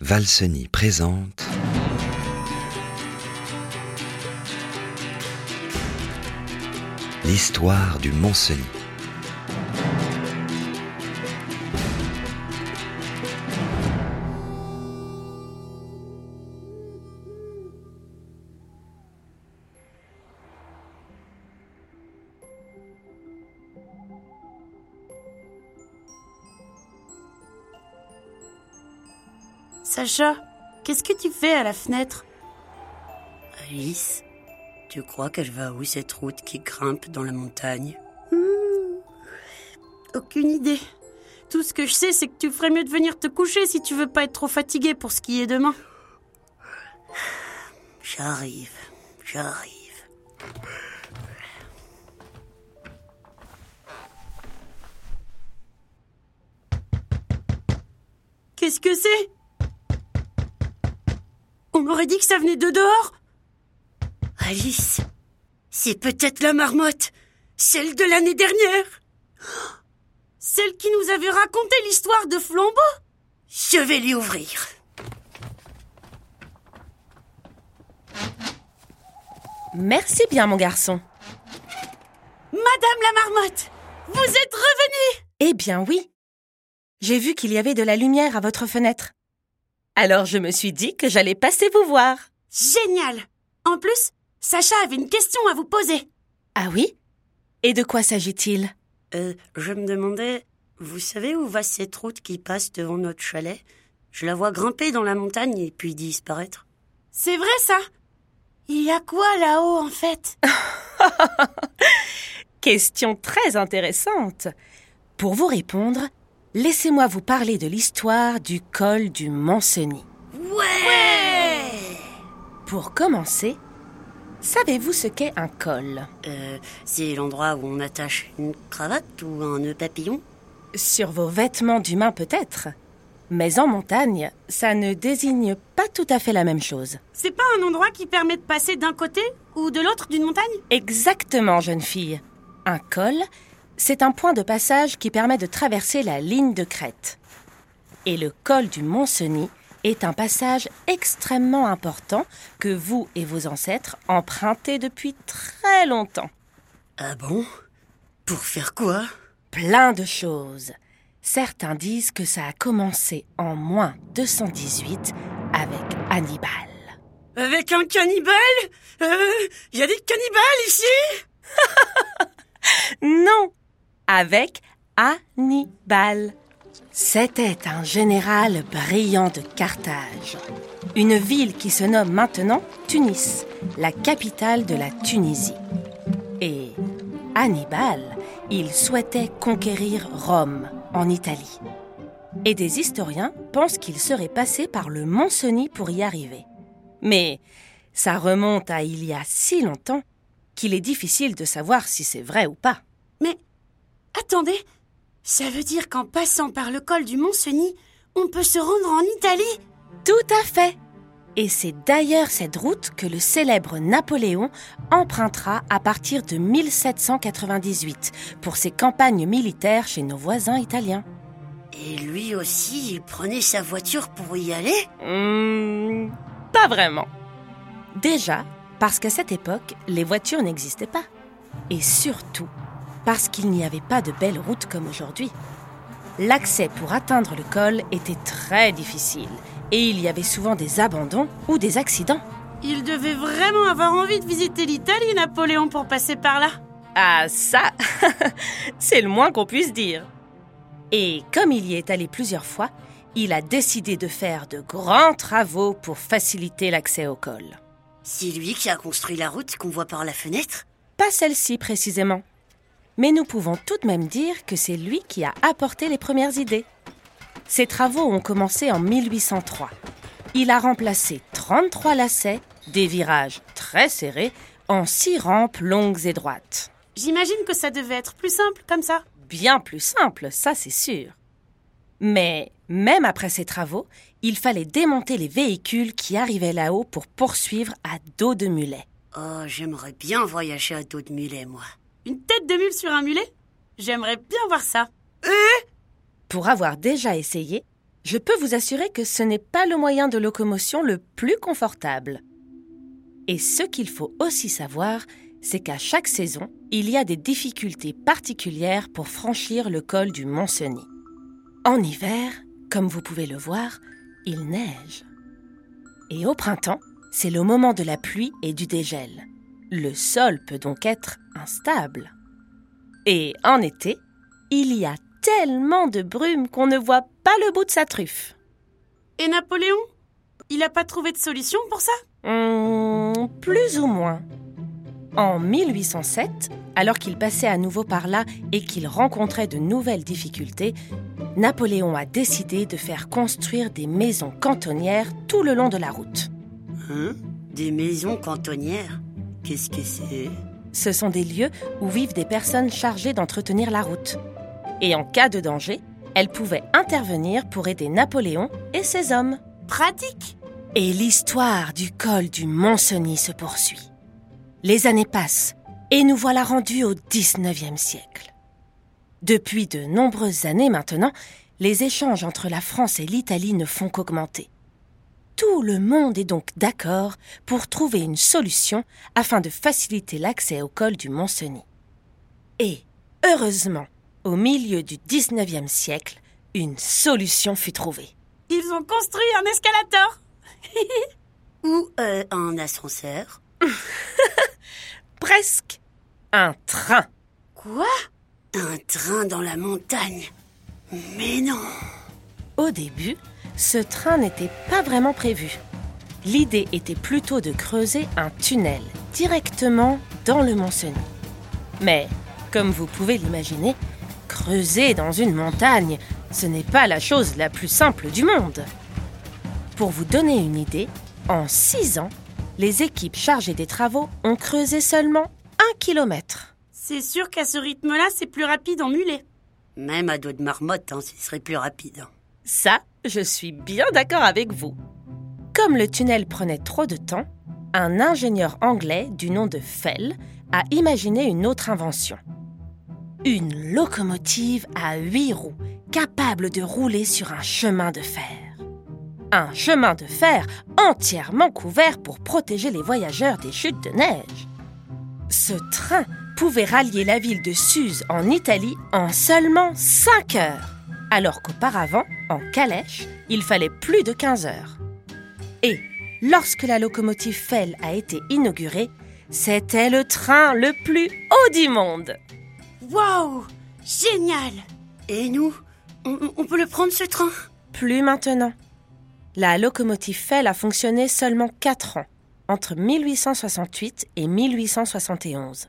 Valseny présente L'histoire du Mont-Cenis. Sacha, qu'est-ce que tu fais à la fenêtre? Alice, tu crois qu'elle va où cette route qui grimpe dans la montagne? Aucune idée. Tout ce que je sais, c'est que tu ferais mieux de venir te coucher si tu veux pas être trop fatigué pour skier demain. J'arrive, j'arrive. Qu'est-ce que c'est? On aurait dit que ça venait de dehors Alice, c'est peut-être la marmotte, celle de l'année dernière. Celle qui nous avait raconté l'histoire de Flambeau Je vais lui ouvrir. Merci bien, mon garçon. Madame la marmotte Vous êtes revenue Eh bien oui. J'ai vu qu'il y avait de la lumière à votre fenêtre. Alors je me suis dit que j'allais passer vous voir. Génial En plus, Sacha avait une question à vous poser. Ah oui? Et de quoi s'agit-il? Euh, je me demandais, vous savez où va cette route qui passe devant notre chalet? Je la vois grimper dans la montagne et puis disparaître. C'est vrai ça? Il y a quoi là-haut en fait? Question très intéressante. Pour vous répondre, laissez-moi vous parler de l'histoire du col du Mont-Cenis. Ouais, Pour commencer, savez-vous ce qu'est un col? Euh, c'est l'endroit où on attache une cravate ou un nœud papillon? Sur vos vêtements d'humain peut-être. Mais en montagne, ça ne désigne pas tout à fait la même chose. C'est pas un endroit qui permet de passer d'un côté ou de l'autre d'une montagne? Exactement, jeune fille. Un col, c'est un point de passage qui permet de traverser la ligne de crête. Et le col du Mont-Cenis est un passage extrêmement important que vous et vos ancêtres empruntez depuis très longtemps. Ah bon? Pour faire quoi? Plein de choses. Certains disent que ça a commencé en moins 218 avec Hannibal. Avec un cannibale? Euh, y a des cannibales ici? Non, avec Hannibal. C'était un général brillant de Carthage, une ville qui se nomme maintenant Tunis, la capitale de la Tunisie. Et Hannibal, il souhaitait conquérir Rome, en Italie. Et des historiens pensent qu'il serait passé par le Mont-Cenis pour y arriver. Mais ça remonte à il y a si longtemps qu'il est difficile de savoir si c'est vrai ou pas. Mais attendez, ça veut dire qu'en passant par le col du Mont-Cenis, on peut se rendre en Italie? Tout à fait. Et c'est d'ailleurs cette route que le célèbre Napoléon empruntera à partir de 1798 pour ses campagnes militaires chez nos voisins italiens. Et lui aussi, il prenait sa voiture pour y aller? Hmm, pas vraiment. Déjà, parce qu'à cette époque, les voitures n'existaient pas. Et surtout, parce qu'il n'y avait pas de belles routes comme aujourd'hui. L'accès pour atteindre le col était très difficile et il y avait souvent des abandons ou des accidents. Il devait vraiment avoir envie de visiter l'Italie, Napoléon, pour passer par là. Ah ça, c'est le moins qu'on puisse dire. Et comme il y est allé plusieurs fois, il a décidé de faire de grands travaux pour faciliter l'accès au col. C'est lui qui a construit la route qu'on voit par la fenêtre? Pas celle-ci précisément. Mais nous pouvons tout de même dire que c'est lui qui a apporté les premières idées. Ses travaux ont commencé en 1803. Il a remplacé 33 lacets, des virages très serrés, en six rampes longues et droites. J'imagine que ça devait être plus simple comme ça. Bien plus simple, ça c'est sûr. Mais même après ces travaux, il fallait démonter les véhicules qui arrivaient là-haut pour poursuivre à dos de mulet. Oh, j'aimerais bien voyager à dos de mulet, moi. Une tête de mule sur un mulet? J'aimerais bien voir ça. Pour avoir déjà essayé, je peux vous assurer que ce n'est pas le moyen de locomotion le plus confortable. Et ce qu'il faut aussi savoir, c'est qu'à chaque saison, il y a des difficultés particulières pour franchir le col du Mont-Cenis. En hiver, comme vous pouvez le voir, il neige. Et au printemps, c'est le moment de la pluie et du dégel. Le sol peut donc être instable. Et en été, il y a tellement de brume qu'on ne voit pas le bout de sa truffe. Et Napoléon Il n'a pas trouvé de solution pour ça? Hum, plus ou moins. En 1807, alors qu'il passait à nouveau par là et qu'il rencontrait de nouvelles difficultés, Napoléon a décidé de faire construire des maisons cantonnières tout le long de la route. Hein? Des maisons cantonnières? Qu'est-ce que c'est? Ce sont des lieux où vivent des personnes chargées d'entretenir la route. Et en cas de danger, elles pouvaient intervenir pour aider Napoléon et ses hommes. Pratique Et l'histoire du col du Mont-Cenis se poursuit. Les années passent et nous voilà rendus au XIXe siècle. Depuis de nombreuses années maintenant, les échanges entre la France et l'Italie ne font qu'augmenter. Tout le monde est donc d'accord pour trouver une solution afin de faciliter l'accès au col du Mont-Cenis. Et, heureusement, au milieu du XIXe siècle, une solution fut trouvée. Ils ont construit un escalator Ou euh, un ascenseur? Presque un train. Quoi? Un train dans la montagne Mais non Au début, ce train n'était pas vraiment prévu. L'idée était plutôt de creuser un tunnel directement dans le Mont-Cenis. Mais, comme vous pouvez l'imaginer, creuser dans une montagne, ce n'est pas la chose la plus simple du monde. Pour vous donner une idée, en six ans, les équipes chargées des travaux ont creusé seulement un kilomètre. C'est sûr qu'à ce rythme-là, c'est plus rapide en mulet. Même à dos de marmotte, hein, ce serait plus rapide. Ça, je suis bien d'accord avec vous. Comme le tunnel prenait trop de temps, un ingénieur anglais du nom de Fell a imaginé une autre invention. Une locomotive à huit roues, capable de rouler sur un chemin de fer. Un chemin de fer entièrement couvert pour protéger les voyageurs des chutes de neige. Ce train pouvait rallier la ville de Suse en Italie en seulement 5 heures, alors qu'auparavant, en calèche, il fallait plus de 15 heures. Et lorsque la locomotive Fell a été inaugurée, c'était le train le plus haut du monde. Waouh Génial Et nous on, on peut le prendre ce train? Plus maintenant. La locomotive Fell a fonctionné seulement 4 ans, entre 1868 et 1871.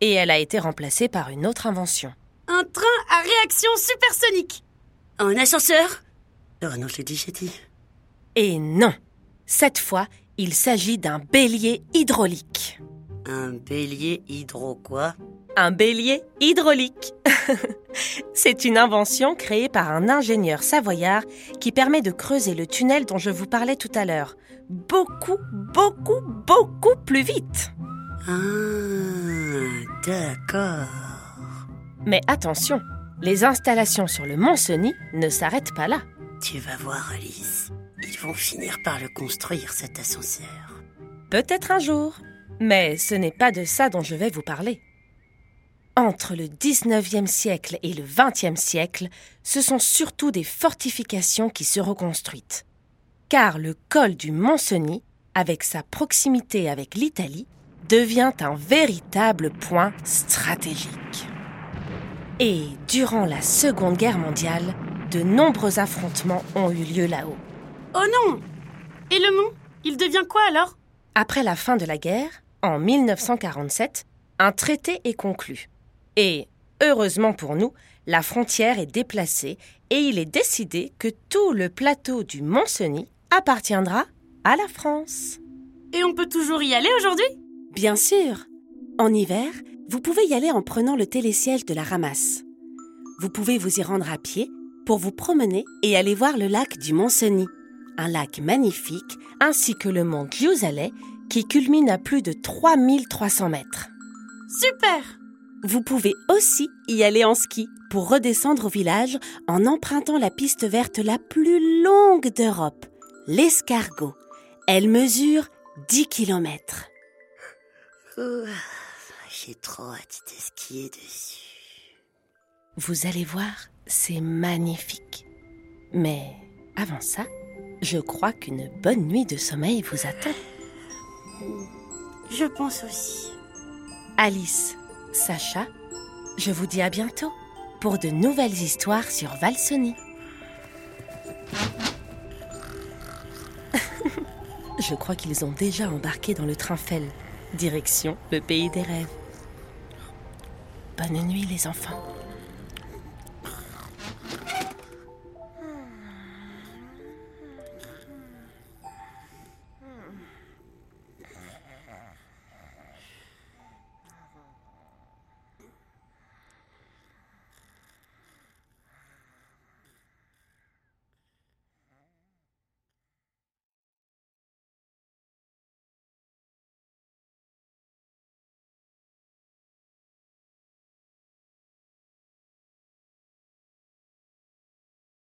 Et elle a été remplacée par une autre invention. Un train à réaction supersonique Un ascenseur? Oh non, je l'ai dit, j'ai dit. Et non, cette fois, il s'agit d'un bélier hydraulique. Un bélier hydro quoi? Un bélier hydraulique. C'est une invention créée par un ingénieur savoyard qui permet de creuser le tunnel dont je vous parlais tout à l'heure. Beaucoup, beaucoup, beaucoup plus vite. Ah, d'accord. Mais attention, les installations sur le Mont-Cenis ne s'arrêtent pas là. Tu vas voir, Alice. Ils vont finir par le construire, cet ascenseur. Peut-être un jour. Mais ce n'est pas de ça dont je vais vous parler. Entre le 19e siècle et le 20e siècle, ce sont surtout des fortifications qui se reconstruites. Car le col du Mont-Cenis, avec sa proximité avec l'Italie, devient un véritable point stratégique. Et durant la Seconde Guerre mondiale, de nombreux affrontements ont eu lieu là-haut. Oh non Et le mont Il devient quoi alors? Après la fin de la guerre, en 1947, un traité est conclu. Et, heureusement pour nous, la frontière est déplacée et il est décidé que tout le plateau du Mont-Cenis appartiendra à la France. Et on peut toujours y aller aujourd'hui? Bien sûr. En hiver, vous pouvez y aller en prenant le télésiège de la ramasse. Vous pouvez vous y rendre à pied pour vous promener et aller voir le lac du Mont-Cenis, un lac magnifique, ainsi que le mont Giusalè qui culmine à plus de 3300 mètres. Super Vous pouvez aussi y aller en ski pour redescendre au village en empruntant la piste verte la plus longue d'Europe, l'escargot. Elle mesure 10 km. J'ai trop hâte de skier dessus. Vous allez voir, c'est magnifique. Mais avant ça, je crois qu'une bonne nuit de sommeil vous attend. Je pense aussi. Alice, Sacha, je vous dis à bientôt pour de nouvelles histoires sur Valsony. je crois qu'ils ont déjà embarqué dans le train Fell, direction le pays des rêves. Bonne nuit les enfants.